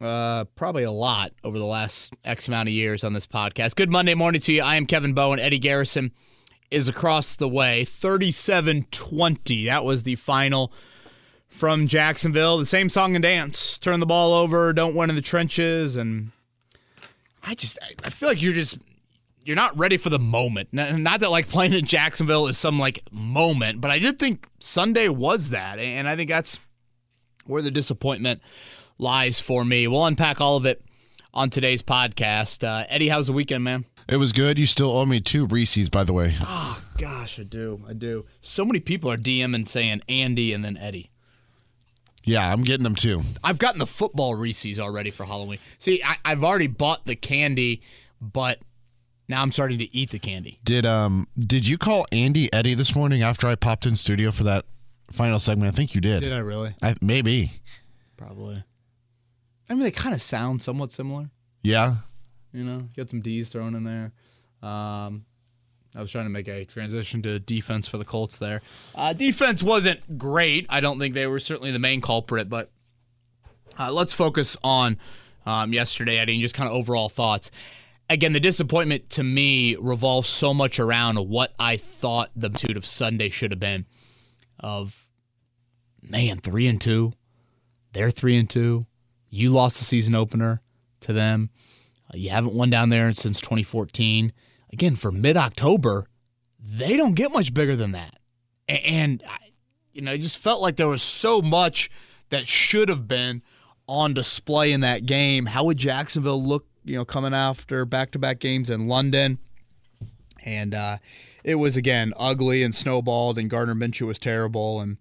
uh, probably a lot over the last X amount of years on this podcast. Good Monday morning to you. I am Kevin Bowen. Eddie Garrison is across the way. 37 20. That was the final from Jacksonville. The same song and dance. Turn the ball over, don't win in the trenches. And I just, I feel like you're just you're not ready for the moment. Not that like playing in Jacksonville is some like moment, but I did think Sunday was that, and I think that's where the disappointment lies for me. We'll unpack all of it on today's podcast. Uh, Eddie, how's the weekend, man? It was good. You still owe me two Reese's, by the way. Oh gosh, I do. I do. So many people are DMing saying Andy and then Eddie. Yeah, I'm getting them too. I've gotten the football Reese's already for Halloween. See, I, I've already bought the candy, but now I'm starting to eat the candy. Did um did you call Andy Eddie this morning after I popped in studio for that final segment? I think you did. Did I really? I, maybe. Probably. I mean, they kind of sound somewhat similar. Yeah. You know, get some D's thrown in there. Um, I was trying to make a transition to defense for the Colts there. Uh, defense wasn't great. I don't think they were certainly the main culprit, but uh, let's focus on um, yesterday, Eddie, and just kind of overall thoughts again, the disappointment to me revolves so much around what I thought the magnitude of Sunday should have been. Of man, three and two, they're three and two. You lost the season opener to them. Uh, you haven't won down there since 2014. Again, for mid October, they don't get much bigger than that. And, you know, it just felt like there was so much that should have been on display in that game. How would Jacksonville look you know, coming after back to back games in London. And uh, it was, again, ugly and snowballed, and Gardner Minshew was terrible. And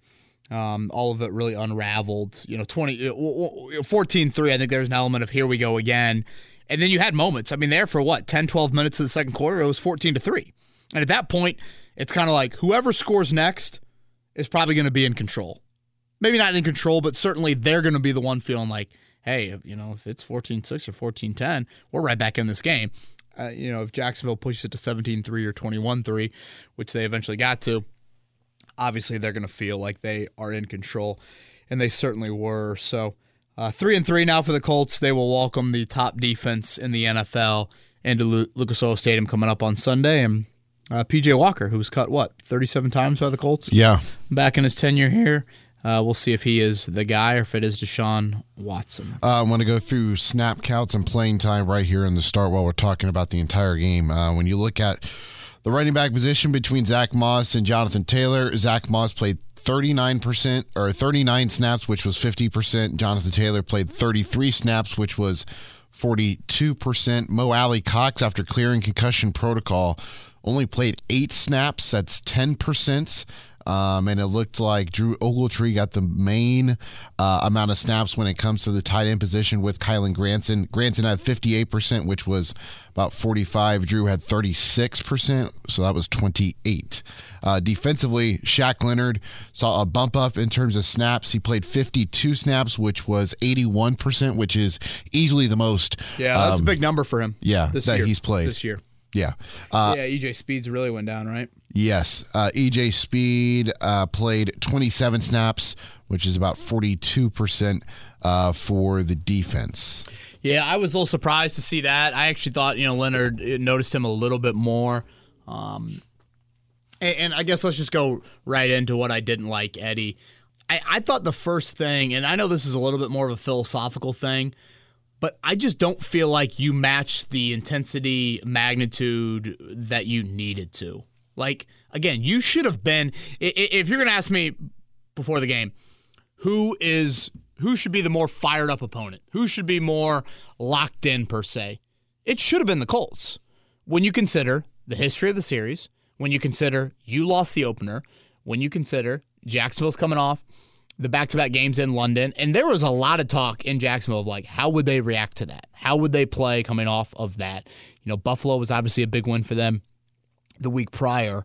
um, all of it really unraveled. You know, 20, 14 3, I think there's an element of here we go again. And then you had moments. I mean, there for what, 10, 12 minutes of the second quarter, it was 14 to 3. And at that point, it's kind of like whoever scores next is probably going to be in control. Maybe not in control, but certainly they're going to be the one feeling like, hey, you know, if it's 14-6 or 14-10, we're right back in this game. Uh, you know, if Jacksonville pushes it to 17-3 or 21-3, which they eventually got to, obviously they're going to feel like they are in control, and they certainly were. So, uh, three and three now for the Colts. They will welcome the top defense in the NFL into Lu- Lucas Oil Stadium coming up on Sunday, and uh, PJ Walker, who was cut what 37 times by the Colts. Yeah, back in his tenure here. Uh, we'll see if he is the guy or if it is Deshaun Watson. Uh, I want to go through snap counts and playing time right here in the start while we're talking about the entire game. Uh, when you look at the running back position between Zach Moss and Jonathan Taylor, Zach Moss played 39% or 39 snaps, which was 50%. Jonathan Taylor played 33 snaps, which was 42%. Mo Alie-Cox, after clearing concussion protocol, only played eight snaps. That's 10%. Um, and it looked like Drew Ogletree got the main uh, amount of snaps when it comes to the tight end position with Kylen Granson. Granson had 58%, which was about 45. Drew had 36%, so that was 28. Uh, defensively, Shaq Leonard saw a bump up in terms of snaps. He played 52 snaps, which was 81%, which is easily the most. Yeah, that's um, a big number for him. Yeah, this that year, he's played this year. Yeah. Uh, yeah, EJ Speeds really went down, right? Yes. Uh, EJ Speed uh, played 27 snaps, which is about 42% uh, for the defense. Yeah, I was a little surprised to see that. I actually thought, you know, Leonard noticed him a little bit more. Um, and, and I guess let's just go right into what I didn't like, Eddie. I, I thought the first thing, and I know this is a little bit more of a philosophical thing, but I just don't feel like you matched the intensity magnitude that you needed to. Like again, you should have been if you're going to ask me before the game, who is who should be the more fired up opponent? Who should be more locked in per se? It should have been the Colts. When you consider the history of the series, when you consider you lost the opener, when you consider Jacksonville's coming off the back-to-back games in London, and there was a lot of talk in Jacksonville of like how would they react to that? How would they play coming off of that? You know, Buffalo was obviously a big win for them the week prior,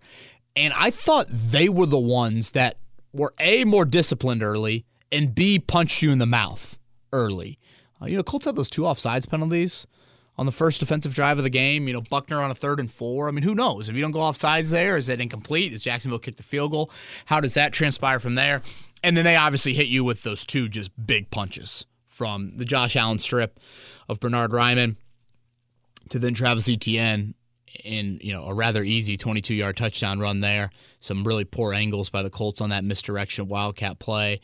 and I thought they were the ones that were a more disciplined early and b punched you in the mouth early. Uh, you know, Colts had those two offsides penalties on the first defensive drive of the game. You know, Buckner on a third and four. I mean, who knows? If you don't go offsides there, is it incomplete? Does Jacksonville kick the field goal? How does that transpire from there? And then they obviously hit you with those two just big punches from the Josh Allen strip of Bernard Raimann to then Travis Etienne in you know a rather easy 22 yard touchdown run there. Some really poor angles by the Colts on that misdirection wildcat play.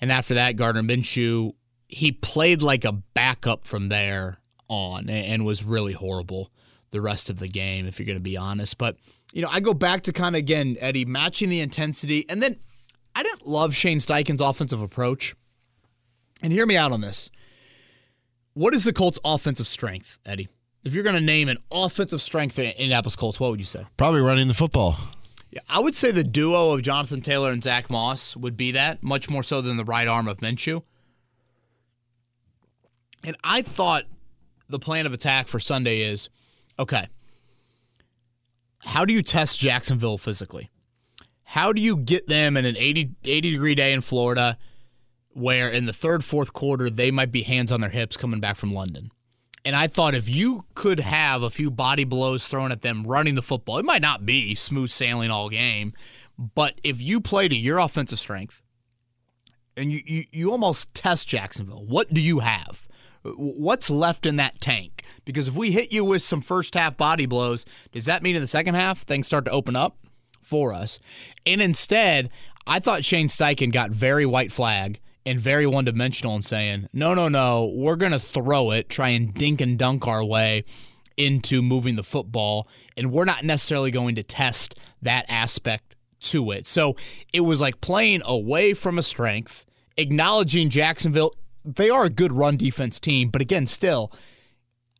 And after that, Gardner Minshew, he played like a backup from there on and was really horrible the rest of the game, if you're going to be honest. But, you know, I go back to kind of, again, Eddie, matching the intensity. And then I didn't love Shane Steichen's offensive approach. And hear me out on this. What is the Colts' offensive strength, Eddie? If you're going to name an offensive strength in Indianapolis Colts, what would you say? Probably running the football. Yeah, I would say the duo of Jonathan Taylor and Zach Moss would be that, much more so than the right arm of Minshew. And I thought the plan of attack for Sunday is okay, how do you test Jacksonville physically? How do you get them in an 80, 80 degree day in Florida where in the third, fourth quarter, they might be hands on their hips coming back from London? And I thought if you could have a few body blows thrown at them running the football, it might not be smooth sailing all game, but if you play to your offensive strength and you, you, you almost test Jacksonville, what do you have? What's left in that tank? Because if we hit you with some first half body blows, does that mean in the second half things start to open up for us? And instead, I thought Shane Steichen got very white flag and very one dimensional in saying, no, no, no, we're going to throw it, try and dink and dunk our way into moving the football, and we're not necessarily going to test that aspect to it. So it was like playing away from a strength, acknowledging Jacksonville. They are a good run defense team, but again, still,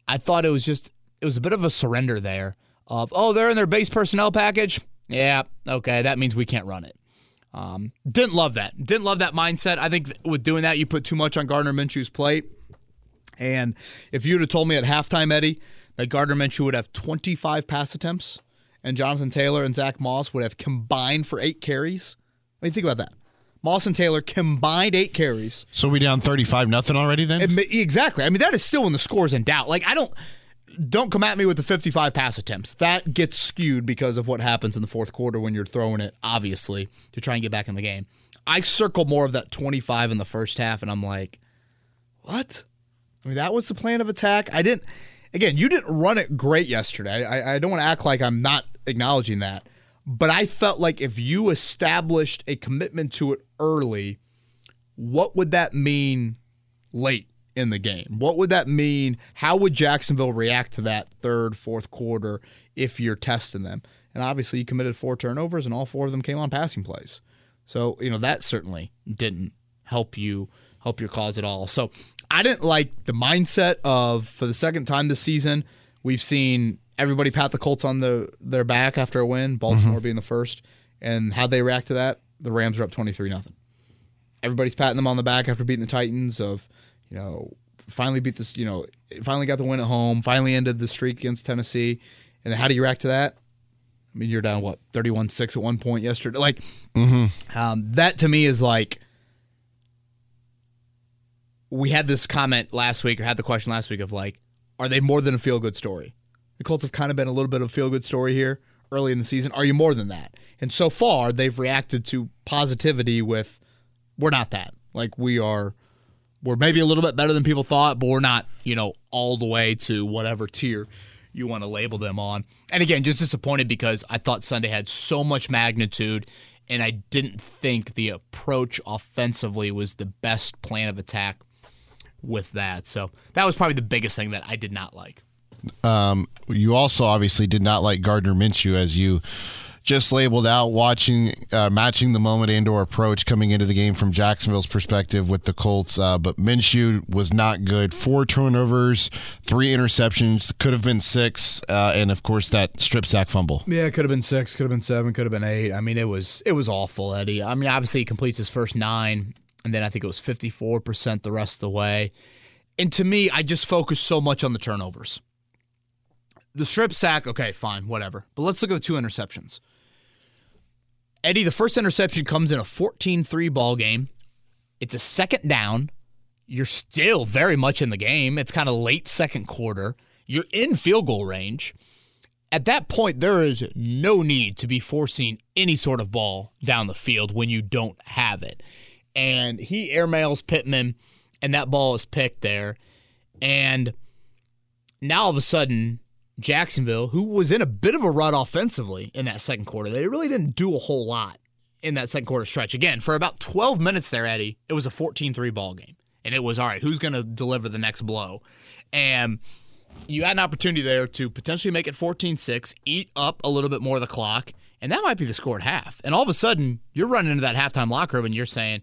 I thought it was just, it was a bit of a surrender there of, oh, they're in their base personnel package. Yeah, okay, that means we can't run it. Um, didn't love that. Didn't love that mindset. I think with doing that, you put too much on Gardner Minshew's plate. And if you'd have told me at halftime, Eddie, that Gardner Minshew would have 25 pass attempts and Jonathan Taylor and Zach Moss would have combined for eight carries, I mean, think about that. Moss and Taylor combined eight carries. So we down 35 nothing already then? exactly. I mean, that is still when the score's in doubt. Like, I don't don't come at me with the 55 pass attempts. That gets skewed because of what happens in the fourth quarter when you're throwing it, obviously, to try and get back in the game. I circle more of that 25 in the first half, and I'm like, what? I mean, that was the plan of attack. I didn't, again, you didn't run it great yesterday. I, I don't want to act like I'm not acknowledging that. But I felt like if you established a commitment to it early, what would that mean late? In the game. What would that mean? How would Jacksonville react to that third, fourth quarter if you're testing them? And obviously, you committed four turnovers, and all four of them came on passing plays. So you know that certainly didn't help you help your cause at all. So I didn't like the mindset of for the second time this season we've seen everybody pat the Colts on the their back after a win, Baltimore mm-hmm. being the first, and how they react to that. The Rams are up twenty three nothing. Everybody's patting them on the back after beating the Titans of you know, finally beat this, you know, finally got the win at home, finally ended the streak against Tennessee. And how do you react to that? I mean, you're down what 31-6 at one point yesterday. Like mm-hmm. um, that to me is like we had this comment last week or had the question last week of like, are they more than a feel good story? The Colts have kind of been a little bit of a feel good story here early in the season. Are you more than that? And so far, they've reacted to positivity with, we're not that. Like we are we're maybe a little bit better than people thought, but we're not, you know, all the way to whatever tier you want to label them on. And again, just disappointed because I thought Sunday had so much magnitude and I didn't think the approach offensively was the best plan of attack with that. So that was probably the biggest thing that I did not like. Um, you also obviously did not like Gardner Minshew as you just labeled out, watching, uh, matching the moment and/or approach coming into the game from Jacksonville's perspective with the Colts. Uh, but Minshew was not good. Four turnovers, three interceptions, could have been six, uh, and of course that strip sack fumble. Yeah, it could have been six, could have been seven, could have been eight. I mean, it was it was awful, Eddie. I mean, obviously he completes his first nine, and then I think it was fifty four percent the rest of the way. And to me, I just focus so much on the turnovers. The strip sack, okay, fine, whatever. But let's look at the two interceptions. Eddie, the first interception comes in a 14 3 ball game. It's a second down. You're still very much in the game. It's kind of late second quarter. You're in field goal range. At that point, there is no need to be forcing any sort of ball down the field when you don't have it. And he airmails Pittman, and that ball is picked there. And now all of a sudden, Jacksonville, who was in a bit of a rut offensively in that second quarter, they really didn't do a whole lot in that second quarter stretch. Again, for about 12 minutes there, Eddie, it was a 14 3 ball game. And it was, all right, who's going to deliver the next blow? And you had an opportunity there to potentially make it 14 6, eat up a little bit more of the clock, and that might be the score at half. And all of a sudden, you're running into that halftime locker room and you're saying,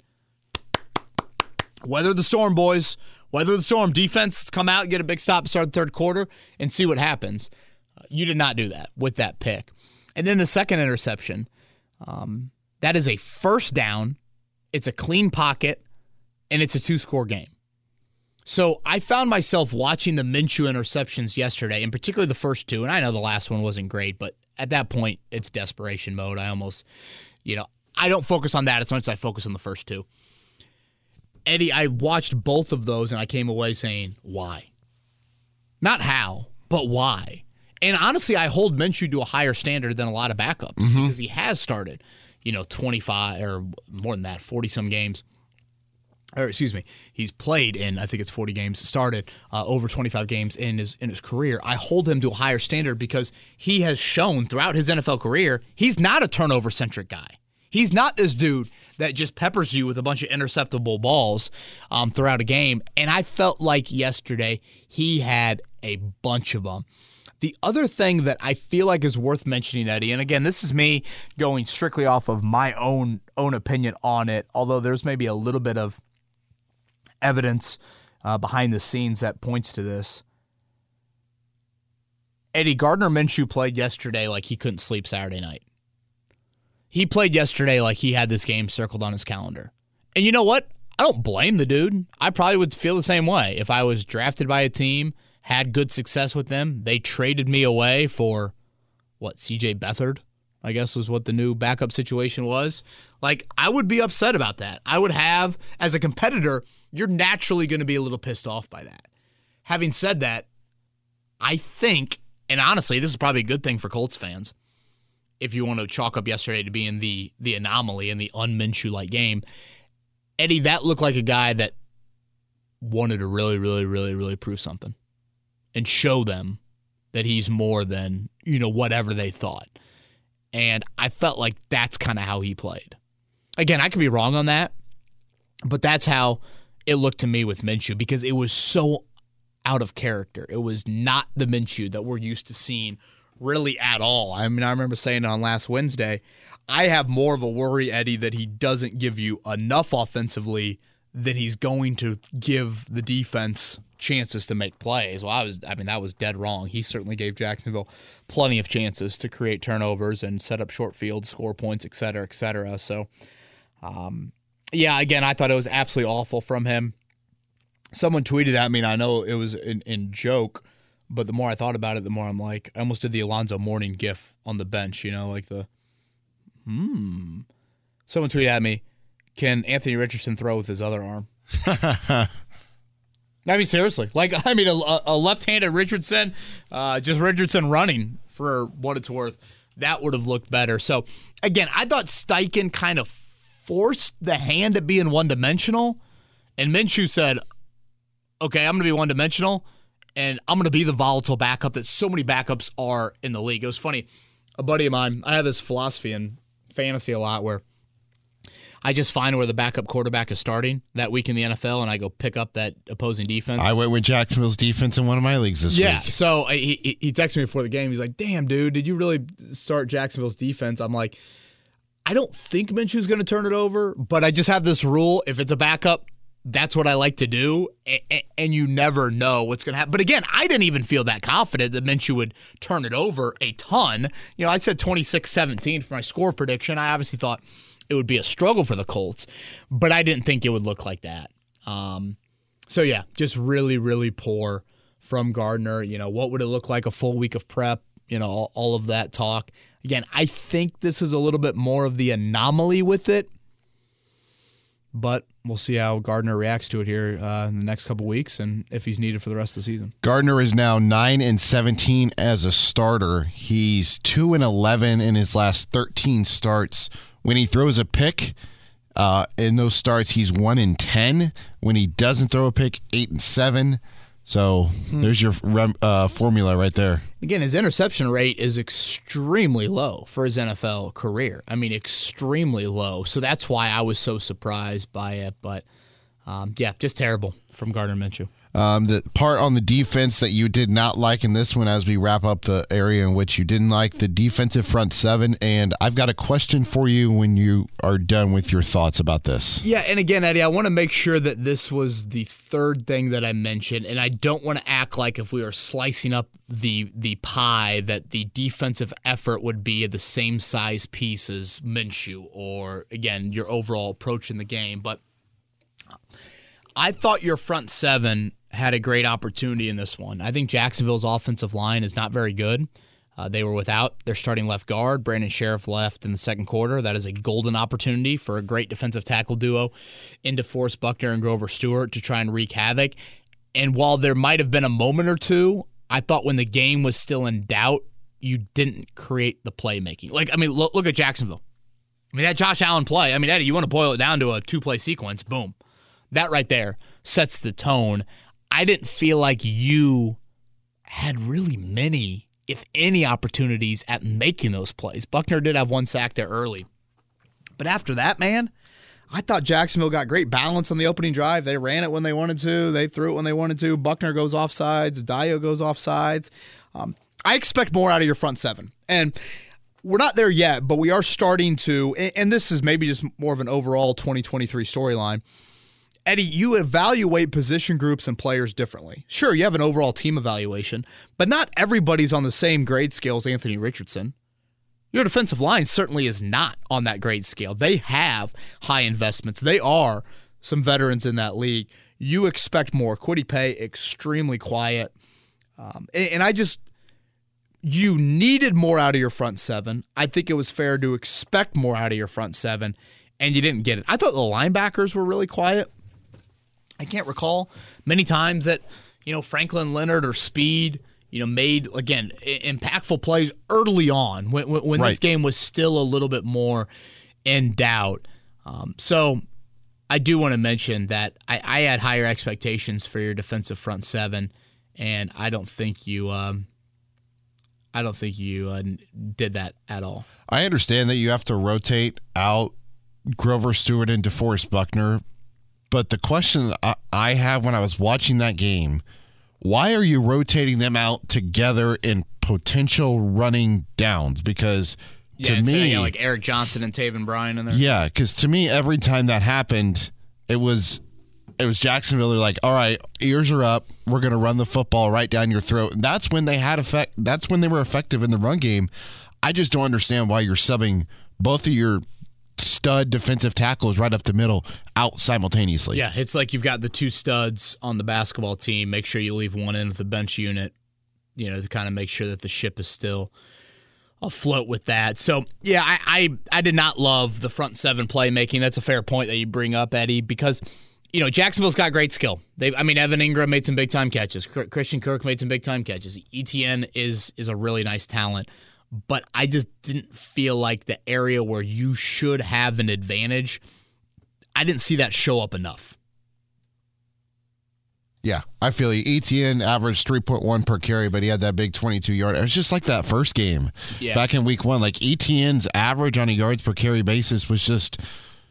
weather the storm, boys. Weather the storm. Defense, come out, get a big stop, start the third quarter, and see what happens. Uh, you did not do that with that pick. And then the second interception, um, that is a first down. It's a clean pocket, and it's a two score game. So I found myself watching the Minshew interceptions yesterday, and particularly the first two. And I know the last one wasn't great, but at that point, it's desperation mode. I almost, you know, I don't focus on that as much as I focus on the first two. Eddie, I watched both of those and I came away saying, why? Not how, but why? And honestly, I hold Minshew to a higher standard than a lot of backups mm-hmm. because he has started, you know, 25 or more than that, 40 some games. Or excuse me, he's played in I think it's 40 games. Started uh, over 25 games in his in his career. I hold him to a higher standard because he has shown throughout his NFL career he's not a turnover centric guy. He's not this dude that just peppers you with a bunch of interceptable balls um, throughout a game. And I felt like yesterday he had a bunch of them. The other thing that I feel like is worth mentioning, Eddie, and again, this is me going strictly off of my own own opinion on it, although there's maybe a little bit of evidence uh, behind the scenes that points to this. Eddie Gardner Minshew played yesterday like he couldn't sleep Saturday night. He played yesterday like he had this game circled on his calendar. And you know what? I don't blame the dude. I probably would feel the same way if I was drafted by a team, had good success with them. They traded me away for what, CJ Beathard, I guess was what the new backup situation was. Like, I would be upset about that. I would have, as a competitor, you're naturally going to be a little pissed off by that. Having said that, I think, and honestly, this is probably a good thing for Colts fans if you want to chalk up yesterday to being the the anomaly in the unminshew like game, Eddie, that looked like a guy that wanted to really, really, really, really prove something and show them that he's more than, you know, whatever they thought. And I felt like that's kind of how he played. Again, I could be wrong on that, but that's how it looked to me with Minshew because it was so out of character. It was not the Minshew that we're used to seeing really at all. I mean, I remember saying on last Wednesday, I have more of a worry, Eddie, that he doesn't give you enough offensively than he's going to give the defense chances to make plays. Well, I was, I mean, that was dead wrong. He certainly gave Jacksonville plenty of chances to create turnovers and set up short fields, score points, et cetera, et cetera. So, um, yeah, again, I thought it was absolutely awful from him. Someone tweeted at me, and I know it was in, in joke but the more I thought about it, the more I'm like, I almost did the Alonzo Mourning gif on the bench, you know, like the, hmm. Someone tweeted at me, can Anthony Richardson throw with his other arm? I mean, seriously. Like, I mean, a, a left-handed Richardson, uh, just Richardson running for what it's worth, that would have looked better. So, again, I thought Steichen kind of forced the hand at being one-dimensional, and Minshew said, okay, I'm going to be one-dimensional and I'm going to be the volatile backup that so many backups are in the league. It was funny. A buddy of mine, I have this philosophy in fantasy a lot where I just find where the backup quarterback is starting that week in the NFL, and I go pick up that opposing defense. I went with Jacksonville's defense in one of my leagues this yeah, week. so uh, he, he he texted me before the game. He's like, "Damn, dude, did you really start Jacksonville's defense?" I'm like, I don't think Minshew's going to turn it over, but I just have this rule: if it's a backup, that's what I like to do, and, you never know what's going to happen. But again, I didn't even feel that confident that Minshew would turn it over a ton. You know, I said 26-17 for my score prediction. I obviously thought it would be a struggle for the Colts, but I didn't think it would look like that. Um, so yeah, just really, really poor from Gardner. You know, what would it look like a full week of prep? You know, all, all of that talk. Again, I think this is a little bit more of the anomaly with it, but we'll see how Gardner reacts to it here uh, in the next couple weeks and if he's needed for the rest of the season. Gardner is now nine and seventeen as a starter. He's two and eleven in his last thirteen starts. When he throws a pick, uh, in those starts, he's one in ten. When he doesn't throw a pick, eight and seven. So there's your rem, uh, formula right there. Again, his interception rate is extremely low for his NFL career. I mean, extremely low. So that's why I was so surprised by it. But um, yeah, just terrible from Gardner Minshew. Um, the part on the defense that you did not like in this one, as we wrap up the area in which you didn't like the defensive front seven, and I've got a question for you when you are done with your thoughts about this. Yeah, and again, Eddie, I want to make sure that this was the third thing that I mentioned, and I don't want to act like if we are slicing up the the pie that the defensive effort would be the same size piece as Minshew, or again, your overall approach in the game. But I thought your front seven had a great opportunity in this one. I think Jacksonville's offensive line is not very good. Uh, they were without their starting left guard. Brandon Scherff left in the second quarter. That is a golden opportunity for a great defensive tackle duo in DeForest Buckner and Grover Stewart to try and wreak havoc. And while there might have been a moment or two, I thought when the game was still in doubt, you didn't create the playmaking. Like, I mean, look, look at Jacksonville. I mean, that Josh Allen play, I mean, Eddie, you want to boil it down to a two play sequence, boom. That right there sets the tone. I didn't feel like you had really many, if any, opportunities at making those plays. Buckner did have one sack there early. But after that, man, I thought Jacksonville got great balance on the opening drive. They ran it when they wanted to, they threw it when they wanted to. Buckner goes off sides, Dayo goes off sides. Um, I expect more out of your front seven. And we're not there yet, but we are starting to, and this is maybe just more of an overall 2023 storyline. Eddie, you evaluate position groups and players differently. Sure, you have an overall team evaluation, but not everybody's on the same grade scale as Anthony Richardson. Your defensive line certainly is not on that grade scale. They have high investments. They are some veterans in that league. You expect more. Kwity Paye, extremely quiet. Um, and, and I just, you needed more out of your front seven. I think it was fair to expect more out of your front seven, and you didn't get it. I thought the linebackers were really quiet. I can't recall many times that you know Franklin Leonard or Speed you know made again impactful plays early on when when, when Right. this game was still a little bit more in doubt. Um, so I do want to mention that I, I had higher expectations for your defensive front seven, and I don't think you um, I don't think you uh, did that at all. I understand that you have to rotate out Grover Stewart and DeForest Buckner, but the question I, I have when I was watching that game, why are you rotating them out together in potential running downs? Because to instead uh, me, know, like Eric Johnson and Taven Bryan in there. yeah, because to me, every time that happened, it was it was Jacksonville. They're like, all right, ears are up. We're going to run the football right down your throat. And that's when they had effect. That's when they were effective in the run game. I just don't understand why you're subbing both of your stud defensive tackles right up the middle out simultaneously. Yeah, it's like you've got the two studs on the basketball team. Make sure you leave one in the bench unit, you know, to kind of make sure that the ship is still afloat with that. So yeah, I I, I did not love the front seven playmaking. That's a fair point that you bring up, Eddie, because you know Jacksonville's got great skill. They, I mean, Evan Engram made some big time catches. Christian Kirk made some big time catches. Etienne is is a really nice talent, but I just didn't feel like the area where you should have an advantage. I didn't see that show up enough. Yeah, I feel you. Etienne averaged 3.1 per carry, but he had that big 22 yard. It was just like that first game Yeah. back in week one. Like Etienne's average on a yards per carry basis was just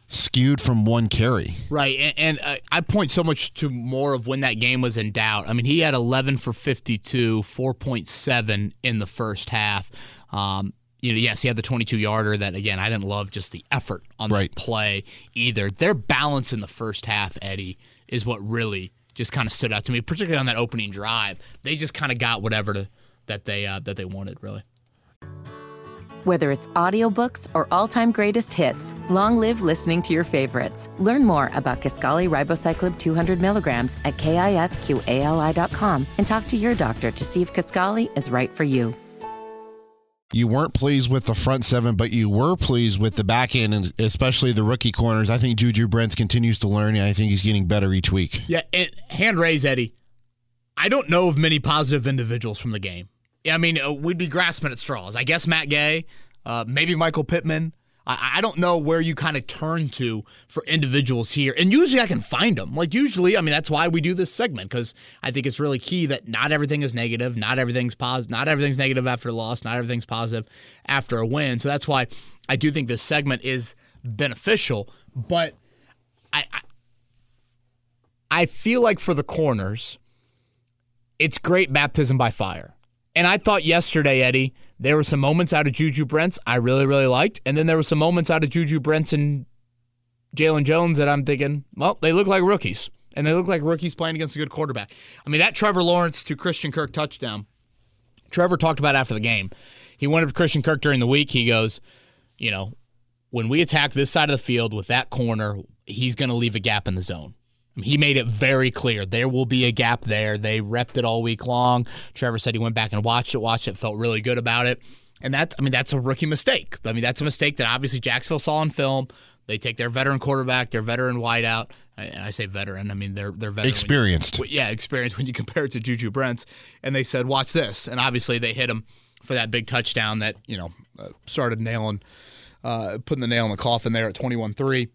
skewed from one carry. Right, and, and uh, I point so much to more of when that game was in doubt. I mean, he had 11 for 52, 4.7 in the first half. Um, you know, yes, he had the 22 yarder that again I didn't love just the effort on right. the play either. Their balance in the first half, Eddie, is what really just kind of stood out to me, particularly on that opening drive. They just kind of got whatever to, that they uh, that they wanted, really. Whether it's audiobooks or all-time greatest hits, long live listening to your favorites. Learn more about Kisqali Ribociclib 200 milligrams at kisqali.com and talk to your doctor to see if Kisqali is right for you. You weren't pleased with the front seven, but you were pleased with the back end, and especially the rookie corners. I think Juju Brents continues to learn, and I think he's getting better each week. Yeah, and hand raise, Eddie. I don't know of many positive individuals from the game. Yeah, I mean, uh, we'd be grasping at straws. I guess Matt Gay, uh, maybe Michael Pittman. I, I don't know where you kind of turn to for individuals here. And usually I can find them. Like, usually, I mean, that's why we do this segment because I think it's really key that not everything is negative, not everything's positive, not everything's negative after a loss, not everything's positive after a win. So that's why I do think this segment is beneficial. But I, I, I feel like for the corners, it's great baptism by fire. And I thought yesterday, Eddie, there were some moments out of Juju Brents I really, really liked. And then there were some moments out of Juju Brents and Jaylon Jones that I'm thinking, well, they look like rookies. And they look like rookies playing against a good quarterback. I mean, that Trevor Lawrence to Christian Kirk touchdown, Trevor talked about after the game. He went up to Christian Kirk during the week. He goes, you know, when we attack this side of the field with that corner, he's going to leave a gap in the zone. He made it very clear there will be a gap there. They repped it all week long. Trevor said he went back and watched it, watched it, felt really good about it. And that's, I mean, that's a rookie mistake. I mean, that's a mistake that obviously Jacksonville saw in film. They take their veteran quarterback, their veteran wideout. I, I say veteran. I mean they're they're veteran. Experienced. You, yeah, experienced when you compare it to Juju Brents. And they said, "Watch this." And obviously they hit him for that big touchdown that you know uh, started nailing, uh, putting the nail in the coffin there at twenty one three.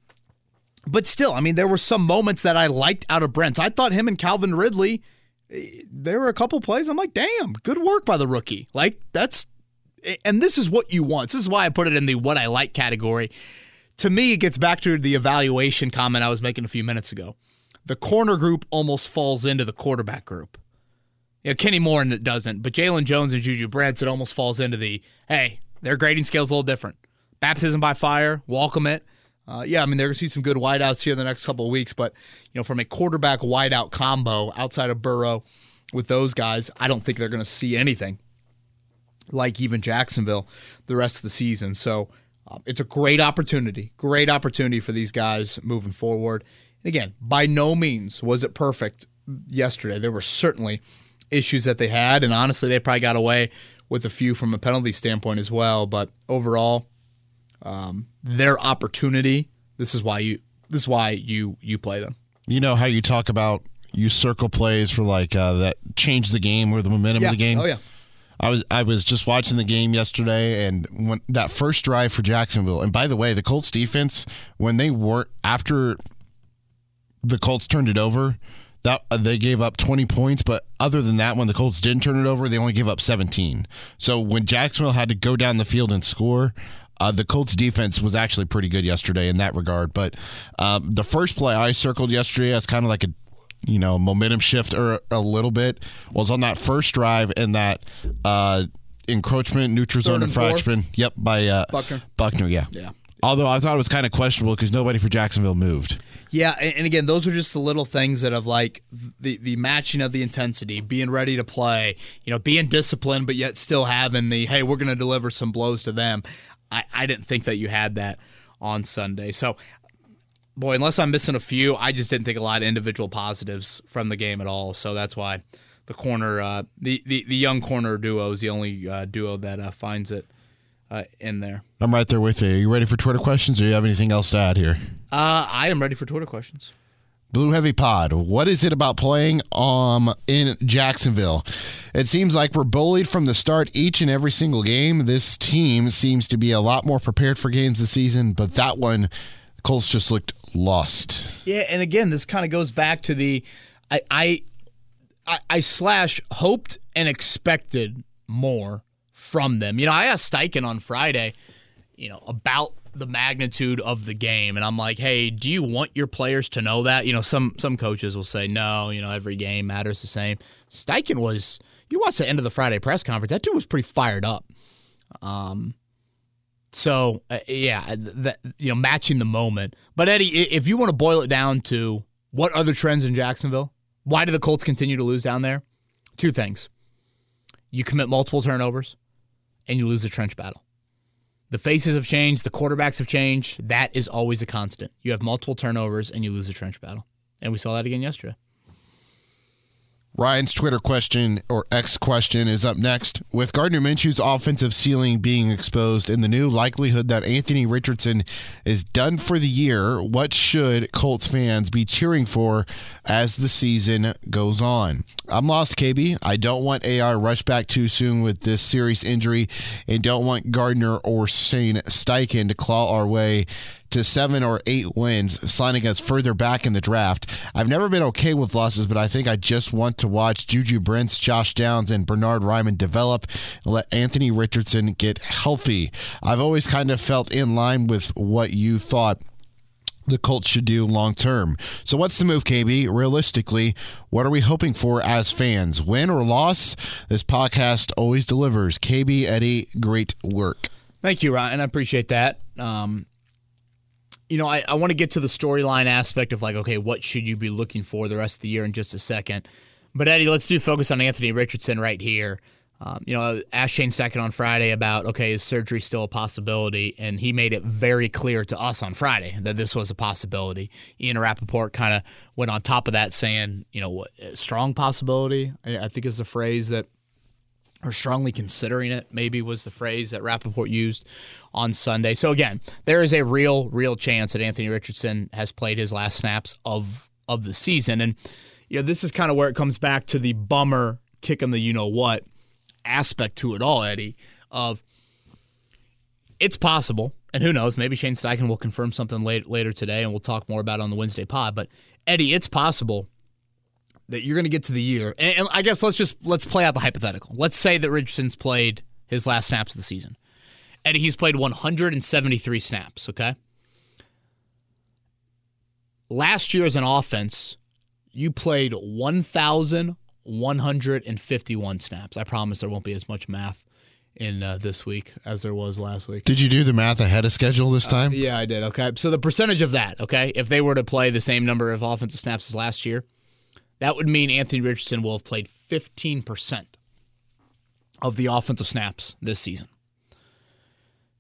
But still, I mean, there were some moments that I liked out of Brents. I thought him and Calvin Ridley, eh, there were a couple plays. I'm like, damn, good work by the rookie. Like, that's, eh, and this is what you want. This is why I put it in the what I like category. To me, it gets back to the evaluation comment I was making a few minutes ago. The corner group almost falls into the quarterback group. You know, Kenny Moore and that doesn't, but Jaylon Jones and Juju Brents, it almost falls into the hey, their grading scale's a little different. Baptism by fire, welcome it. Uh, yeah, I mean, they're going to see some good wideouts here in the next couple of weeks, but, you know, from a quarterback wideout combo outside of Burrow with those guys, I don't think they're going to see anything like even Jacksonville the rest of the season. So uh, it's a great opportunity, great opportunity for these guys moving forward. And again, by no means was it perfect yesterday. There were certainly issues that they had, and honestly, they probably got away with a few from a penalty standpoint as well. But overall, um, their opportunity. This is why you. This is why you you play them. You know how you talk about you circle plays for like uh, that change the game or the momentum yeah. of the game. Oh yeah. I was I was just watching the game yesterday, and when that first drive for Jacksonville. And by the way, the Colts defense when they weren't after the Colts turned it over, that uh, they gave up 20 points. But other than that, when the Colts didn't turn it over, they only gave up 17. So when Jacksonville had to go down the field and score, uh, the Colts defense was actually pretty good yesterday in that regard. But um, the first play I circled yesterday as kind of like a you know momentum shift or a little bit was on that first drive and that uh, encroachment neutral zone infraction. Yep, by uh, Buckner. Buckner, yeah. Yeah. Although I thought it was kind of questionable because nobody for Jacksonville moved. Yeah, and again, those are just the little things that have like the the matching of the intensity, being ready to play, you know, being disciplined, but yet still having the hey, we're going to deliver some blows to them. I, I didn't think that you had that on Sunday. So, boy, unless I'm missing a few, I just didn't think a lot of individual positives from the game at all. So that's why the corner, uh, the, the the young corner duo is the only uh, duo that uh, finds it uh, in there. I'm right there with you. Are you ready for Twitter questions, or do you have anything else to add here? Uh, I am ready for Twitter questions. Blue Heavy Pod, what is it about playing um in Jacksonville? It seems like we're bullied from the start each and every single game. This team seems to be a lot more prepared for games this season, but that one, Colts just looked lost. Yeah, and again, this kind of goes back to the I I I, I slash hoped and expected more from them. You know, I asked Steichen on Friday, you know, about the magnitude of the game and I'm like, "Hey, do you want your players to know that?" You know, some some coaches will say, "No, you know, every game matters the same." Steichen was you watch the end of the Friday press conference, that dude was pretty fired up. Um so uh, yeah, that you know, matching the moment. But Eddie, if you want to boil it down to what the trends in Jacksonville? Why do the Colts continue to lose down there? Two things. You commit multiple turnovers and you lose a trench battle. The faces have changed, the quarterbacks have changed. That is always a constant. You have multiple turnovers and you lose a trench battle. And we saw that again yesterday. Ryan's Twitter question or X question is up next. With Gardner Minshew's offensive ceiling being exposed and the new likelihood that Anthony Richardson is done for the year, what should Colts fans be cheering for as the season goes on? I'm lost, KB. I don't want AR rushed back too soon with this serious injury and don't want Gardner or Shane Steichen to claw our way to seven or eight wins, sliding us further back in the draft. I've never been okay with losses, but I think I just want to watch Juju Brents, Josh Downs, and Bernard Raimann develop and let Anthony Richardson get healthy. I've always kind of felt in line with what you thought the Colts should do long term. So, what's the move, KB? Realistically, what are we hoping for as fans? Win or loss? This podcast always delivers. KB, Eddie, great work. Thank you, Ryan. I appreciate that. Um, you know, I, I want to get to the storyline aspect of like, okay, what should you be looking for the rest of the year in just a second. But Eddie, let's do focus on Anthony Richardson right here. Um, you know, asked Shane Steichen on Friday about, okay, is surgery still a possibility? And he made it very clear to us on Friday that this was a possibility. Ian Rapoport kind of went on top of that saying, you know, what, strong possibility, I think is the phrase that, or strongly considering it, maybe was the phrase that Rapoport used on Sunday. So again, there is a real, real chance that Anthony Richardson has played his last snaps of of the season. And you know, this is kind of where it comes back to the bummer kicking the you know what aspect to it all, Eddie, of it's possible, and who knows, maybe Shane Steichen will confirm something late, later today, and we'll talk more about it on the Wednesday pod. But Eddie, it's possible that you're going to get to the year, and, and I guess let's just let's play out the hypothetical. Let's say that Richardson's played his last snaps of the season. and he's played 173 snaps, okay? Last year as an offense, you played 1,151 snaps. I promise there won't be as much math in uh, this week as there was last week. Did you do the math ahead of schedule this time? Uh, yeah, I did. Okay. So the percentage of that, okay, if they were to play the same number of offensive snaps as last year, that would mean Anthony Richardson will have played 15% of the offensive snaps this season.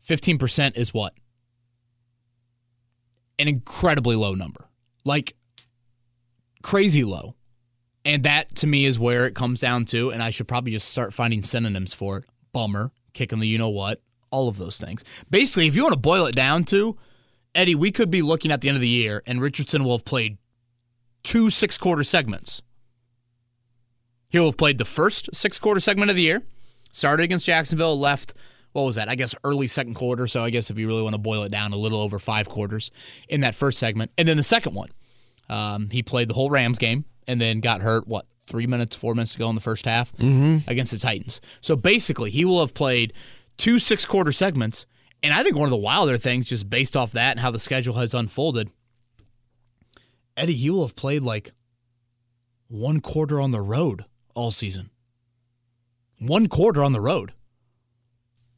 15% is what? An incredibly low number. Like crazy low. And that to me is where it comes down to, and I should probably just start finding synonyms for it. Bummer, kicking the you know what, all of those things. Basically, if you want to boil it down to, Eddie, we could be looking at the end of the year and Richardson will have played two six quarter segments. He'll have played the first six quarter segment of the year, started against Jacksonville, left what was that? I guess early second quarter. So I guess if you really want to boil it down, a little over five quarters in that first segment. And then the second one, um, he played the whole Rams game and then got hurt, what, three minutes, four minutes ago in the first half mm-hmm. against the Titans. So basically, he will have played two six quarter segments. And I think one of the wilder things, just based off that and how the schedule has unfolded, Eddie, he will have played like one quarter on the road all season. One quarter on the road.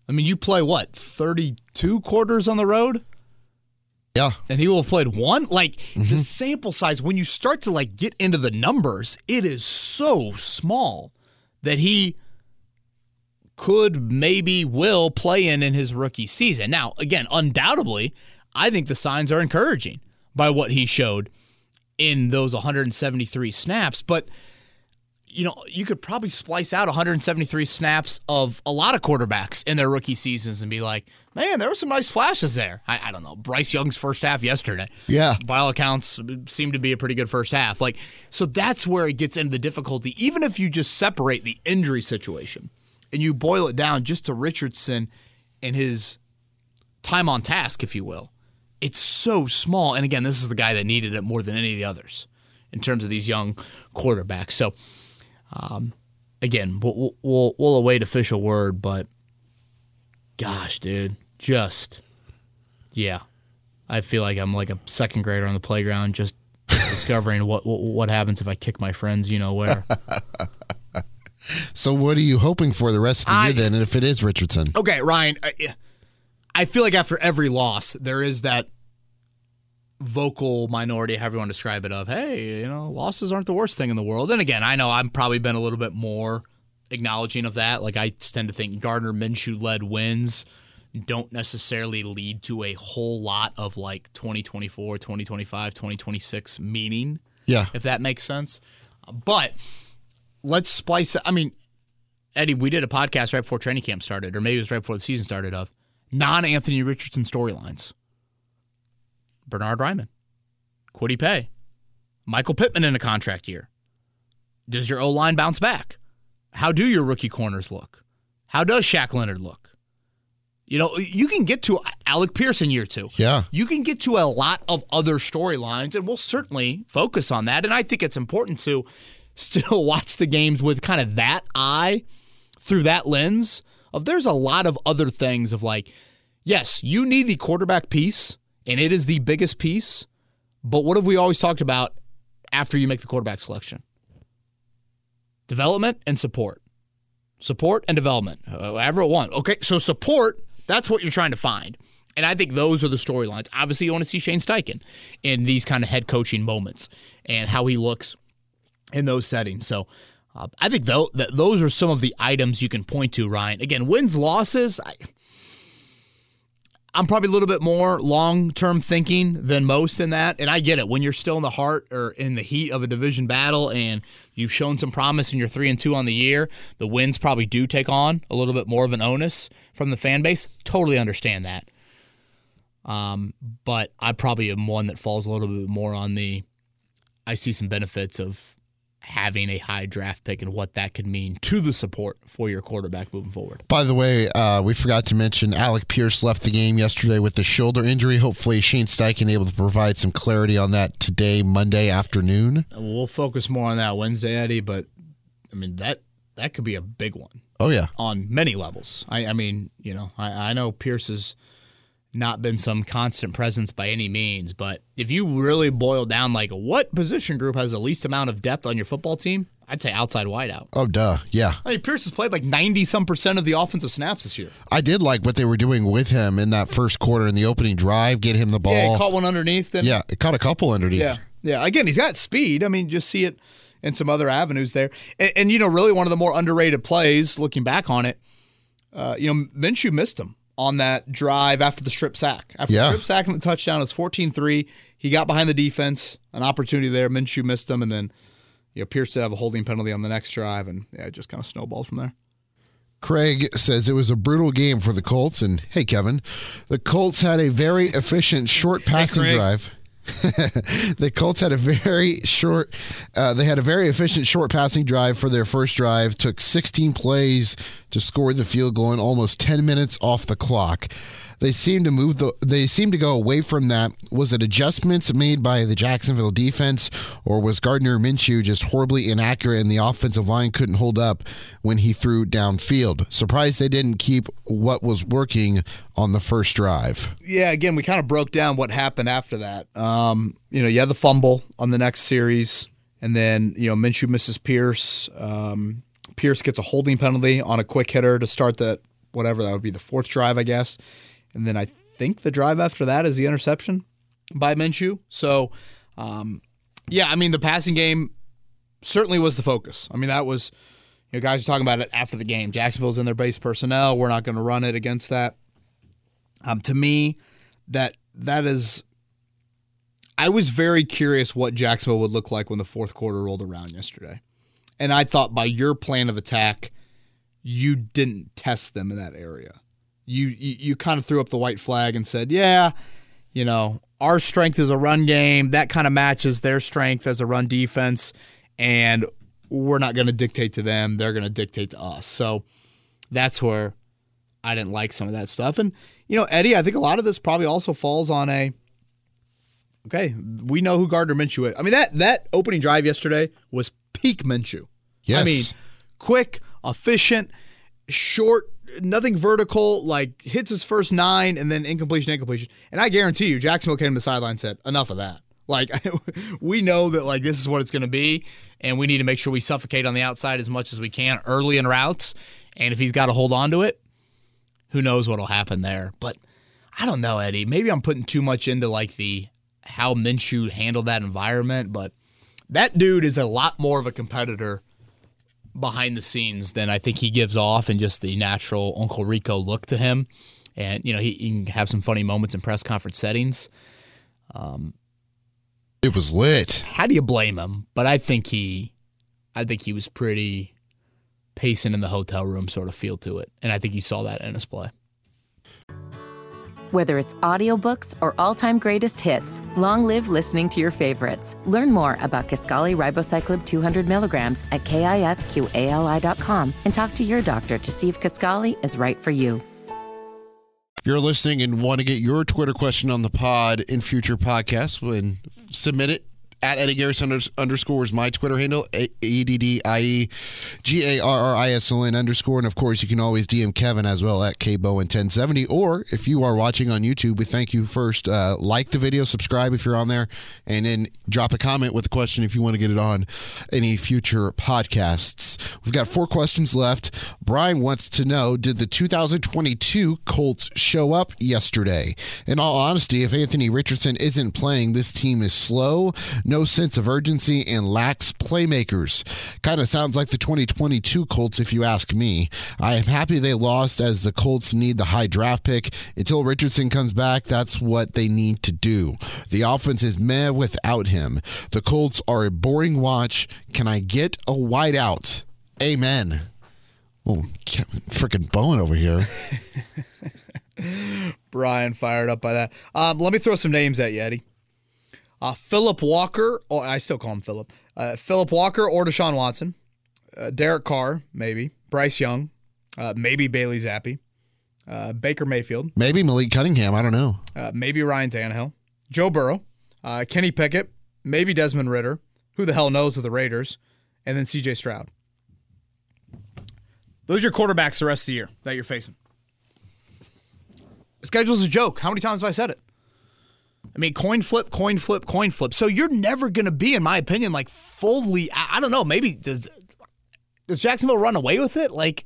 I mean, you play what, 32 quarters on the road? Yeah. And he will have played one. Like mm-hmm. the sample size, when you start to like get into the numbers, it is so small that he could maybe will play in in his rookie season. Now, again, undoubtedly, I think the signs are encouraging by what he showed in those 173 snaps, but you know, you could probably splice out 173 snaps of a lot of quarterbacks in their rookie seasons and be like, man, there were some nice flashes there. I, I, don't know. Bryce Young's first half yesterday. Yeah. By all accounts, seemed to be a pretty good first half. Like, so that's where it gets into the difficulty. Even if you just separate the injury situation and you boil it down just to Richardson and his time on task, if you will, it's so small. And again, this is the guy that needed it more than any of the others in terms of these young quarterbacks. So, um, again, we'll, we'll, we'll await official word, but gosh, dude, just Yeah, I feel like I'm like a second grader on the playground, just discovering what, what what happens if I kick my friends. You know where? So what are you hoping for the rest of the I- year then? And if it is Richardson, Okay, Ryan. I, I feel like after every loss, there is that vocal minority, however you want to describe it, of hey, you know, losses aren't the worst thing in the world. And again, I know I've probably been a little bit more acknowledging of that. Like I tend to think Gardner Minshew led wins don't necessarily lead to a whole lot of like 2024, 2025, 2026 meaning yeah, if that makes sense. But let's splice. I mean, Eddie, we did a podcast right before training camp started, or maybe it was right before the season started. Of non Anthony Richardson storylines. Bernard Raimann, Kwity Paye, Michael Pittman in a contract year. Does your O line bounce back? How do your rookie corners look? How does Shaq Leonard look? You know, you can get to Alec Pierce in year two yeah. you can get to a lot of other storylines, and we'll certainly focus on that. And I think it's important to still watch the games with kind of that eye through that lens of there's a lot of other things of like, yes, you need the quarterback piece, and it is the biggest piece. But what have we always talked about after you make the quarterback selection? Development and support. Support and development, uh, however it want. Okay, so support, that's what you're trying to find. And I think those are the storylines. Obviously, you want to see Shane Steichen in these kind of head coaching moments and how he looks in those settings. So uh, I think though that those are some of the items you can point to, Ryan. Again, wins, losses. I, I'm probably a little bit more long term thinking than most in that. And I get it. When you're still in the heart or in the heat of a division battle and you've shown some promise and you're three and two on the year, the wins probably do take on a little bit more of an onus from the fan base. Totally understand that. Um, but I probably am one that falls a little bit more on the I see some benefits of having a high draft pick and what that could mean to the support for your quarterback moving forward. By the way, uh, we forgot to mention Alec Pierce left the game yesterday with a shoulder injury. Hopefully, Shane Steichen able to provide some clarity on that today, Monday afternoon. We'll focus more on that Wednesday, Eddie, but I mean that that could be a big one Oh yeah, on many levels. I, I mean, you know, I, I know Pierce has not been some constant presence by any means, but if you really boil down like what position group has the least amount of depth on your football team, I'd say outside wideout. oh duh, yeah. I mean, Pierce has played like ninety some percent of the offensive snaps this year. I did like what they were doing with him in that first quarter in the opening drive, get him the ball. Yeah, he caught one underneath. Didn't Yeah, it caught a couple underneath. Yeah, yeah. Again, he's got speed. I mean, just see it in some other avenues there. And, and you know, really one of the more underrated plays, looking back on it, uh, you know, Minshew missed him on that drive after the strip sack. After Yeah. the strip sack and the touchdown, it was 14-3. He got behind the defense, an opportunity there. Minshew missed him, and then you know Pierce did have a holding penalty on the next drive, and yeah, it just kind of snowballed from there. Craig says it was a brutal game for the Colts. And hey, Kevin, the Colts had a very efficient short passing Craig. drive. the Colts had a very short, uh, they had a very efficient short passing drive for their first drive. Took 16 plays to score the field goal in almost 10 minutes off the clock. They seemed to move the. They seemed to go away from that. Was it adjustments made by the Jacksonville defense, or was Gardner Minshew just horribly inaccurate and the offensive line couldn't hold up when he threw downfield? Surprised they didn't keep what was working on the first drive. yeah, again, we kind of broke down what happened after that. Um, you know, you had the fumble on the next series, and then you know Minshew misses Pierce. Um, Pierce gets a holding penalty on a quick hitter to start that whatever that would be the fourth drive, I guess. And then I think the drive after that is the interception by Minshew. So, um, yeah, I mean the passing game certainly was the focus. I mean that was you know guys are talking about it after the game. Jacksonville's in their base personnel. We're not going to run it against that. Um, to me, that that is. I was very curious what Jacksonville would look like when the fourth quarter rolled around yesterday, and I thought by your plan of attack, you didn't test them in that area. You you, you kind of threw up the white flag and said, "Yeah, you know, our strength is a run game. That kind of matches their strength as a run defense, and we're not going to dictate to them. They're going to dictate to us." So that's where I didn't like some of that stuff. And you know, Eddie, I think a lot of this probably also falls on a okay. We know who Gardner Minshew is. I mean that that opening drive yesterday was peak Minshew. Yes. I mean, quick, efficient, short, nothing vertical. Like hits his first nine and then incompletion, incompletion. And I guarantee you, Jacksonville came to the sideline and said, "Enough of that." Like we know that like this is what it's going to be, and we need to make sure we suffocate on the outside as much as we can early in routes. And if he's got to hold on to it, who knows what'll happen there? But I don't know, Eddie. Maybe I'm putting too much into like the how Minshew handled that environment, but that dude is a lot more of a competitor behind the scenes than I think he gives off, and just the natural Uncle Rico look to him. And you know, he, he can have some funny moments in press conference settings. Um, It was lit. how do you blame him? But I think he, I think he was pretty pacing in the hotel room sort of feel to it, and I think you saw that in his play. Whether it's audiobooks or all-time greatest hits, long live listening to your favorites. Learn more about Kisqali Ribociclib 200 milligrams at kisqali.com and talk to your doctor to see if Kisqali is right for you. If you're listening and want to get your Twitter question on the pod in future podcasts, then submit it at Eddie Garrison under, underscore is my Twitter handle, A D D I E G A R R I S O N underscore. And of course, you can always DM Kevin as well at KBowen1070. Or if you are watching on YouTube, we thank you first. Uh, like the video, subscribe if you're on there, and then drop a comment with a question if you want to get it on any future podcasts. We've got four questions left. Brian wants to know Did the 2022 Colts show up yesterday? In all honesty, if Anthony Richardson isn't playing, this team is slow, sense of urgency, and lacks playmakers. Kind of sounds like the 2022 Colts, if you ask me. I am happy they lost as the Colts need the high draft pick. Until Richardson comes back, that's what they need to do. The offense is meh without him. The Colts are a boring watch. Can I get a whiteout? Amen. Oh, freaking Bowen over here. Brian fired up by that. Um, let me throw some names at you, Eddie. Uh, Philip Walker, or I still call him Philip. Uh, Philip Walker or Deshaun Watson. Uh, Derek Carr, maybe. Bryce Young, uh, maybe Bailey Zappe. Uh, Baker Mayfield, Maybe Malik Cunningham. I don't know. uh, maybe Ryan Tannehill. Joe Burrow, uh, Kenny Pickett, maybe Desmond Ridder. Who the hell knows with the Raiders? And then CJ Stroud. Those are your quarterbacks the rest of the year that you're facing. The schedule's a joke. How many times have I said it? I mean, coin flip, coin flip, coin flip. So you're never going to be, in my opinion, like fully. I, I don't know. Maybe does does Jacksonville run away with it? Like,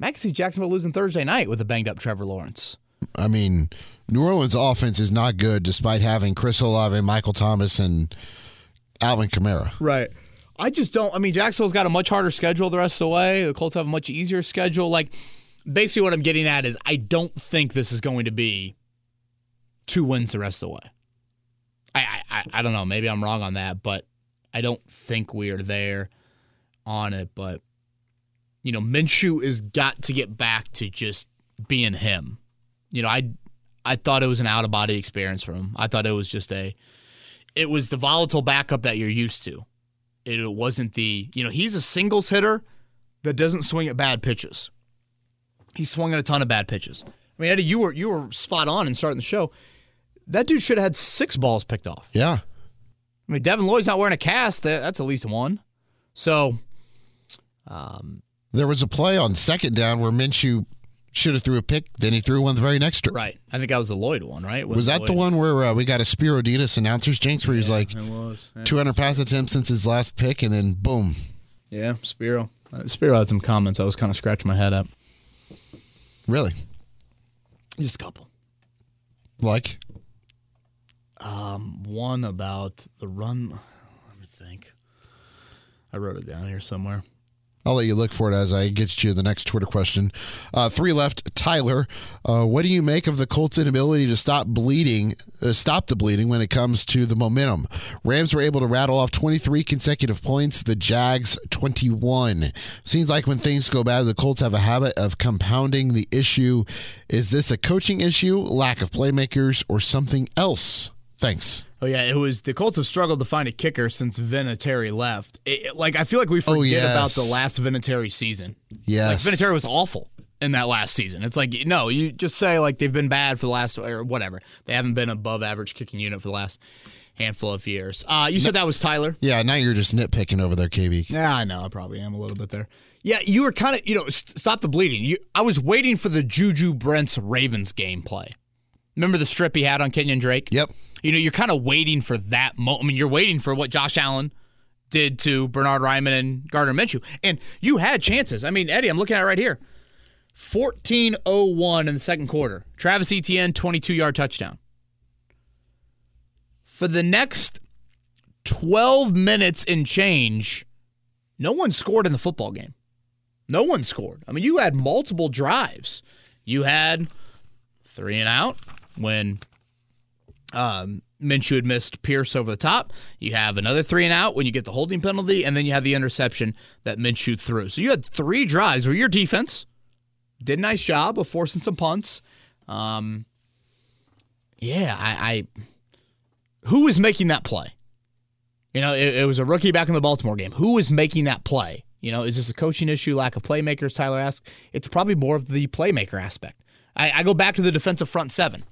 I can see Jacksonville losing Thursday night with a banged up Trevor Lawrence. I mean, New Orleans' offense is not good despite having Chris Olave, Michael Thomas, and Alvin Kamara. Right. I just don't. I mean, Jacksonville's got a much harder schedule the rest of the way. The Colts have a much easier schedule. Like, basically, what I'm getting at is I don't think this is going to be two wins the rest of the way. I, I, I don't know. Maybe I'm wrong on that, but I don't think we are there on it. But you know, Minshew has got to get back to just being him. You know, I I thought it was an out of body experience for him. I thought it was just a it was the volatile backup that you're used to. It wasn't the you know, he's a singles hitter that doesn't swing at bad pitches. He swung at a ton of bad pitches. I mean, Eddie, you were you were spot on in starting the show. That dude should have had six balls picked off. Yeah. I mean, Devin Lloyd's not wearing a cast. That's at least one. So, um, There was a play on second down where Minshew should have threw a pick, then he threw one the very next. Turn. right. I think that was the Lloyd one, right? Was that the one where uh, we got a Spero Dedes announcers jinx where he's like It was. 200 pass attempts since his last pick, and then boom. Yeah, Spero. Uh, Spero had some comments. I was kind of scratching my head up. Really? Just a couple. Like? Um, one about the run. Let me think. I wrote it down here somewhere. I'll let you look for it as I get to the next Twitter question. Uh, three left. Tyler, uh, what do you make of the Colts' inability to stop bleeding, uh, stop the bleeding when it comes to the momentum? Rams were able to rattle off 23 consecutive points. The Jags 21. Seems like when things go bad, the Colts have a habit of compounding the issue. Is this a coaching issue, lack of playmakers, or something else? Thanks. Oh yeah, it was the Colts have struggled to find a kicker since Vinatieri left. It, like I feel like we forget Oh, yes. about the last Vinatieri season. Yes. Like Vinatieri was awful in that last season. It's like no, you just say like they've been bad for the last or whatever. They haven't been above average kicking unit for the last handful of years. Uh, you said that was Tyler. Yeah, now you're just nitpicking over there, KB. Yeah, I know. I probably am a little bit there. Yeah, you were kind of, you know, st- stop the bleeding. You, I was waiting for the Juju Brents Ravens gameplay. Remember the strip he had on Kenyon Drake? Yep. You know, you're kind of waiting for that moment. I mean, you're waiting for what Josh Allen did to Bernard Raimann and Gardner Minshew. And you had chances. I mean, Eddie, I'm looking at it right here. 1401 in the second quarter. Travis Etienne, 22 yard touchdown. For the next 12 minutes and change, no one scored in the football game. No one scored. I mean, you had multiple drives. You had three and out when um, Minshew had missed Pierce over the top. You have another three and out when you get the holding penalty, and then you have the interception that Minshew threw. So you had three drives where your defense did a nice job of forcing some punts. Um, yeah, I, I who was making that play? You know, it, it was a rookie back in the Baltimore game. Who was making that play? You know, is this a coaching issue, lack of playmakers? Tyler asks. It's probably more of the playmaker aspect. I, I go back to the defensive front seven.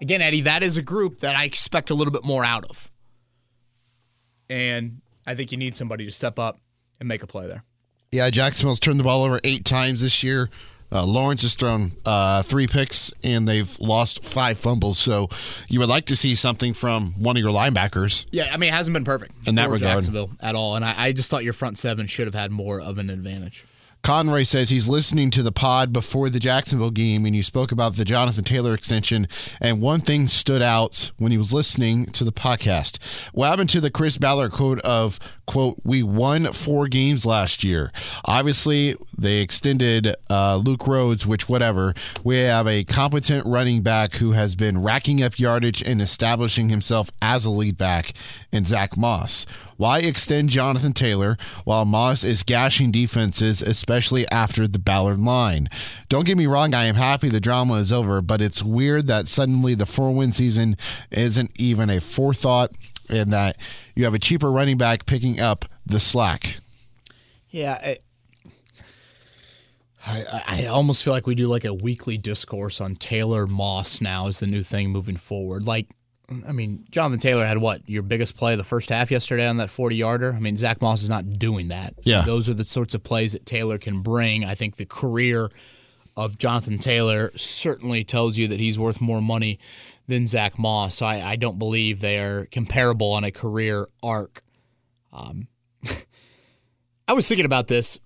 Again, Eddie, that is a group that I expect a little bit more out of. And I think you need somebody to step up and make a play there. Yeah, Jacksonville's turned the ball over eight times this year. Uh, Lawrence has thrown uh, three picks and they've lost five fumbles. So you would like to see something from one of your linebackers. Yeah, I mean, it hasn't been perfect In that regard. Jacksonville at all. And I, I just thought your front seven should have had more of an advantage. Conroy says he's listening to the pod before the Jacksonville game, and you spoke about the Jonathan Taylor extension. And one thing stood out when he was listening to the podcast. What happened to the Chris Ballard quote of, quote, we won four games last year? Obviously, they extended uh, Luke Rhodes, which, whatever. We have a competent running back who has been racking up yardage and establishing himself as a lead back in Zach Moss. Why extend Jonathan Taylor while Moss is gashing defenses, especially after the Ballard line? Don't get me wrong, I am happy the drama is over, but it's weird that suddenly the four win season isn't even a forethought and that you have a cheaper running back picking up the slack. Yeah, I, I, I almost feel like we do like a weekly discourse on Taylor Moss now as the new thing moving forward. Like, I mean, Jonathan Taylor had what your biggest play of the first half yesterday on that forty yarder. I mean, Zach Moss is not doing that. Yeah. those are the sorts of plays that Taylor can bring. I think the career of Jonathan Taylor certainly tells you that he's worth more money than Zach Moss. So I, I don't believe they are comparable on a career arc. Um, I was thinking about this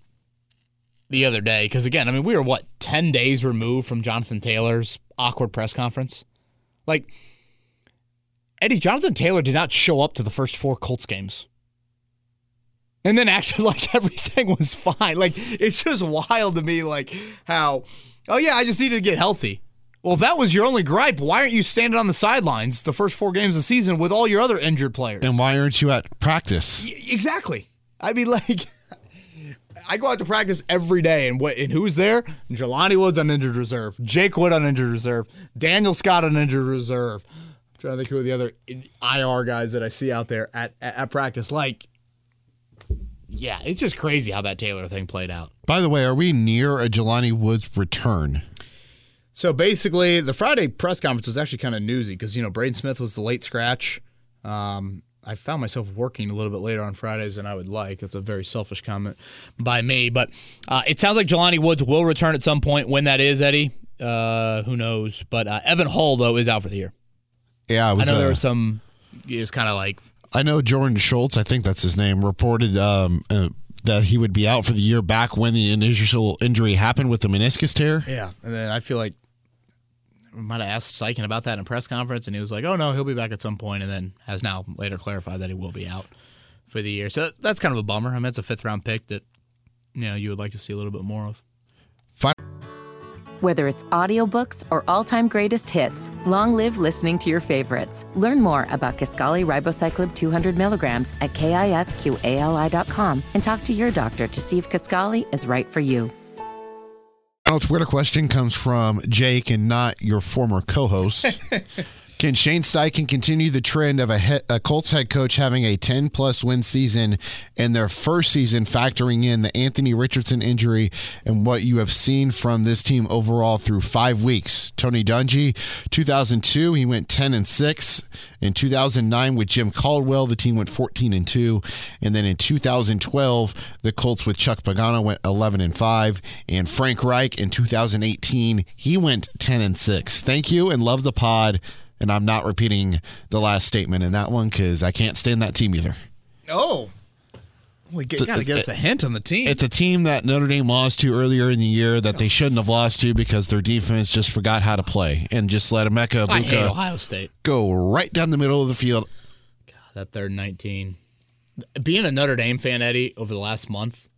the other day because again, I mean, we were what ten days removed from Jonathan Taylor's awkward press conference. Like Eddie, Jonathan Taylor did not show up to the first four Colts games. And then acted like everything was fine. Like it's just wild to me, like how, oh yeah, I just needed to get healthy. Well, if that was your only gripe, why aren't you standing on the sidelines the first four games of the season with all your other injured players? And why aren't you at practice? Y- Exactly. I mean, like, I go out to practice every day, and what? And who's there? Jelani Woods on injured reserve, Jake Witt on injured reserve, Daniel Scott on injured reserve. I'm trying to think who are the other IR guys that I see out there at, at, at practice. Like, yeah, it's just crazy how that Taylor thing played out. By the way, are we near a Jelani Woods return? So basically, the Friday press conference was actually kind of newsy because you know Braden Smith was the late scratch. Um, I found myself working a little bit later on Fridays than I would like. That's a very selfish comment by me, but uh, it sounds like Jelani Woods will return at some point. When that is, Eddie, uh, who knows? But uh, Evan Hull though is out for the year. Yeah, I I was. know there uh, was some. It's kind of like I know Jordan Schultz, I think that's his name, reported um, uh, that he would be out for the year back when the initial injury happened with the meniscus tear. yeah, and then I feel like I might have asked Steichen about that in a press conference, and he was like, "Oh no, he'll be back at some point," and then has now later clarified that he will be out for the year. So that's kind of a bummer. I mean, it's a fifth round pick that you know you would like to see a little bit more of. Fi- Whether it's audiobooks or all-time greatest hits, long live listening to your favorites. Learn more about Kisqali Ribociclib 200 milligrams at kisqali.com and talk to your doctor to see if Kisqali is right for you. Our Twitter question comes from Jake and not your former co host. Can Shane Steichen continue the trend of a, he- a Colts head coach having a 10 plus win season in their first season, factoring in the Anthony Richardson injury and what you have seen from this team overall through five weeks? Tony Dungy, 2002, he went 10 and 6. In 2009, with Jim Caldwell, the team went 14 and 2. And then in 2012, the Colts with Chuck Pagano went 11 and 5. And Frank Reich in 2018, he went 10 and 6. Thank you and love the pod. And I'm not repeating the last statement in that one because I can't stand that team either. Oh. Well, you got to give us a hint on the team. It's a team that Notre Dame lost to earlier in the year that they shouldn't have lost to because their defense just forgot how to play and just let Emeka I hate Buka Ohio State. go right down the middle of the field. God, that third 19. Being a Notre Dame fan, Eddie, over the last month,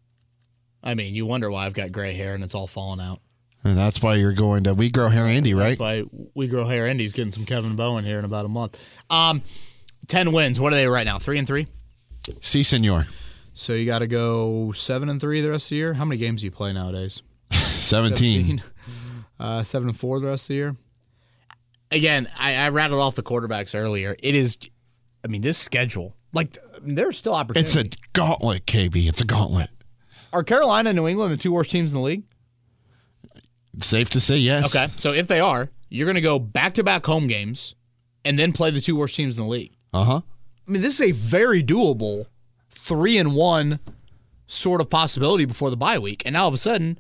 I mean, you wonder why I've got gray hair and it's all falling out. And that's why you're going to We Grow Hair Indy, right? That's why we grow hair. Indy's getting some Kevin Bowen here in about a month. Um, ten wins. What are they right now? Three and three. Si, senor. So you got to go seven and three the rest of the year. How many games do you play nowadays? 17. Uh, seven and four the rest of the year. Again, I, I rattled off the quarterbacks earlier. It is, I mean, this schedule. Like, there's still opportunity. It's a gauntlet, KB. It's a gauntlet. Are Carolina and New England the two worst teams in the league? Safe to say yes. Okay, so if they are, you're going to go back to back home games and then play the two worst teams in the league. Uh huh. I mean, this is a very doable three and one sort of possibility before the bye week. And now all of a sudden,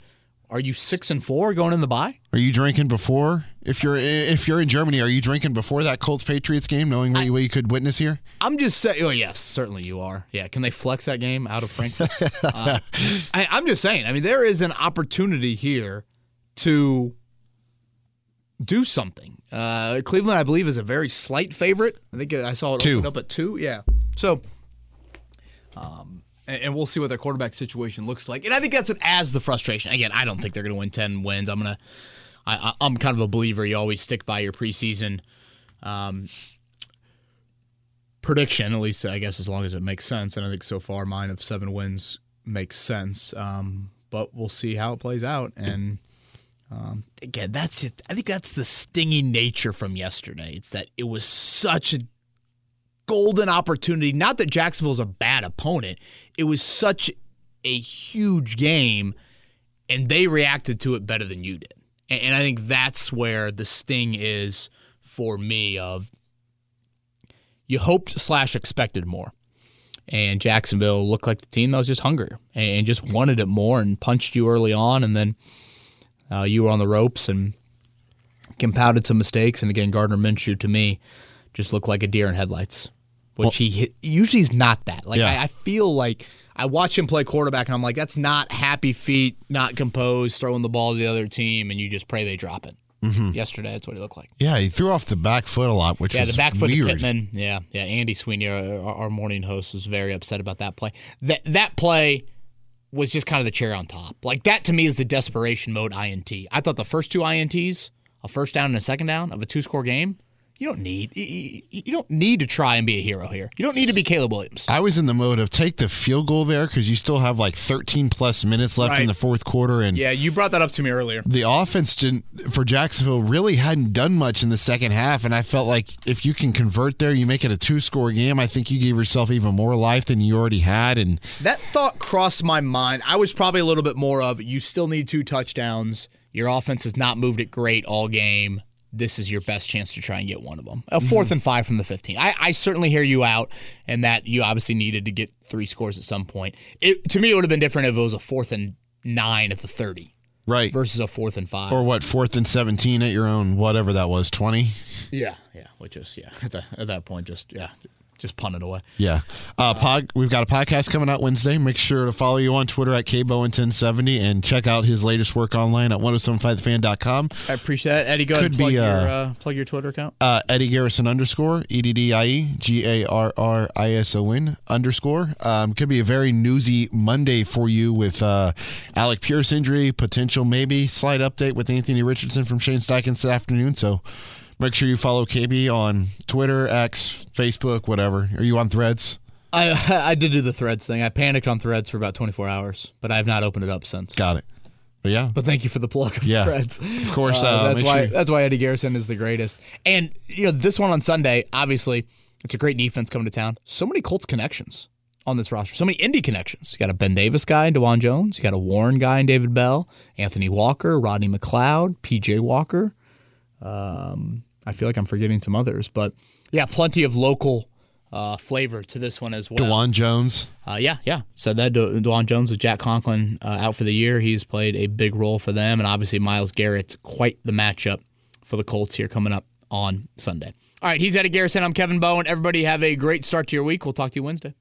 are you six and four going in the bye? Are you drinking before? If you're if you're in Germany, are you drinking before that Colts Patriots game, knowing what, you, what you could witness here? I'm just saying. Oh yes, certainly you are. Yeah, can they flex that game out of Frankfurt? uh, I, I'm just saying. I mean, there is an opportunity here to do something. Uh, Cleveland, I believe, is a very slight favorite. I think I saw it Two. open up at two. Yeah. So, um, and, and we'll see what their quarterback situation looks like. And I think that's what adds the frustration. Again, I don't think they're going to win ten wins. I'm gonna. I, I- I'm kind of a believer. You always stick by your preseason um, prediction, at least I guess as long as it makes sense. And I think so far mine of seven wins makes sense. Um, but we'll see how it plays out. And um, again, that's just I think that's the stinging nature from yesterday. It's that it was such a golden opportunity. Not that Jacksonville's a bad opponent. It was such a huge game, and they reacted to it better than you did. And, and I think that's where the sting is for me. Of you hoped slash expected more, and Jacksonville looked like the team that was just hungrier and just wanted it more and punched you early on, and then uh, you were on the ropes and compounded some mistakes. And again, Gardner Minshew to me just looked like a deer in headlights, which he hit, usually is not that. Like Yeah. I, I feel like I watch him play quarterback, and I'm like, that's not happy feet, not composed, throwing the ball to the other team, and you just pray they drop it. Yesterday, that's what he looked like. Yeah, he threw off the back foot a lot, which Yeah, the back foot weird. Pittman. Yeah, yeah. Andy Sweeney, our, our morning host, was very upset about that play. That that play was just kind of the cherry on top. Like that to me is the desperation mode INT. I thought the first two INTs, a first down and a second down of a two score game, you don't need you- don't need to try and be a hero here. You don't need to be Caleb Williams. I was in the mode of take the field goal there because you still have like 13 plus minutes left in the fourth quarter, and Yeah, you brought that up to me earlier. the offense didn't for Jacksonville really hadn't done much in the second half, and I felt like if you can convert there, you make it a two score game. I think you gave yourself even more life than you already had, and That thought crossed my mind. I was probably a little bit more of you still need two touchdowns. Your offense has not moved it great all game. This is your best chance to try and get one of them. A mm-hmm. 4th and five from the 15. I, I certainly hear you out, and that you obviously needed to get three scores at some point. It, to me, it would have been different if it was a fourth and nine at the 30 right versus a fourth and five. or what fourth and 17 at your own whatever that was 20. yeah, yeah, which is yeah. At, the, at that point, just yeah, just punt it away. Yeah. Uh, pod, we've got a podcast coming out Wednesday. Make sure to follow you on Twitter at kbowen1070 and check out his latest work online at 1075thefan.com. I appreciate that, Eddie. Go ahead and Could plug be, your uh, uh, plug your Twitter account. Uh, Eddie Garrison underscore, E D D I E G A R R I S O N underscore. Um, could be a very newsy Monday for you with uh, Alec Pierce injury, potential maybe slight update with Anthony Richardson from Shane Steichen this afternoon. So make sure you follow KB on Twitter, X, Facebook, whatever. Are you on threads? I I did do the threads thing. I panicked on threads for about 24 hours, but I have not opened it up since. Got it. But yeah, But thank you for the plug. Of Yeah. Reds. Of course, Uh, uh, that's why sure- that's why Eddie Garrison is the greatest. And you know this one on Sunday, obviously, it's a great defense coming to town. So many Colts connections on this roster. So many Indy connections. You got a Ben Davis guy in Dawand Jones. You got a Warren guy in David Bell, Anthony Walker, Rodney McLeod, P.J. Walker. Um, I feel like I'm forgetting some others, but yeah, plenty of local uh, flavor to this one as well. Dawand Jones. Uh, yeah, yeah. Said that. De- Dawand Jones with Jack Conklin uh, out for the year. He's played a big role for them, and obviously Myles Garrett's quite the matchup for the Colts here coming up on Sunday. All right, he's Eddie Garrison. I'm Kevin Bowen. Everybody have a great start to your week. We'll talk to you Wednesday.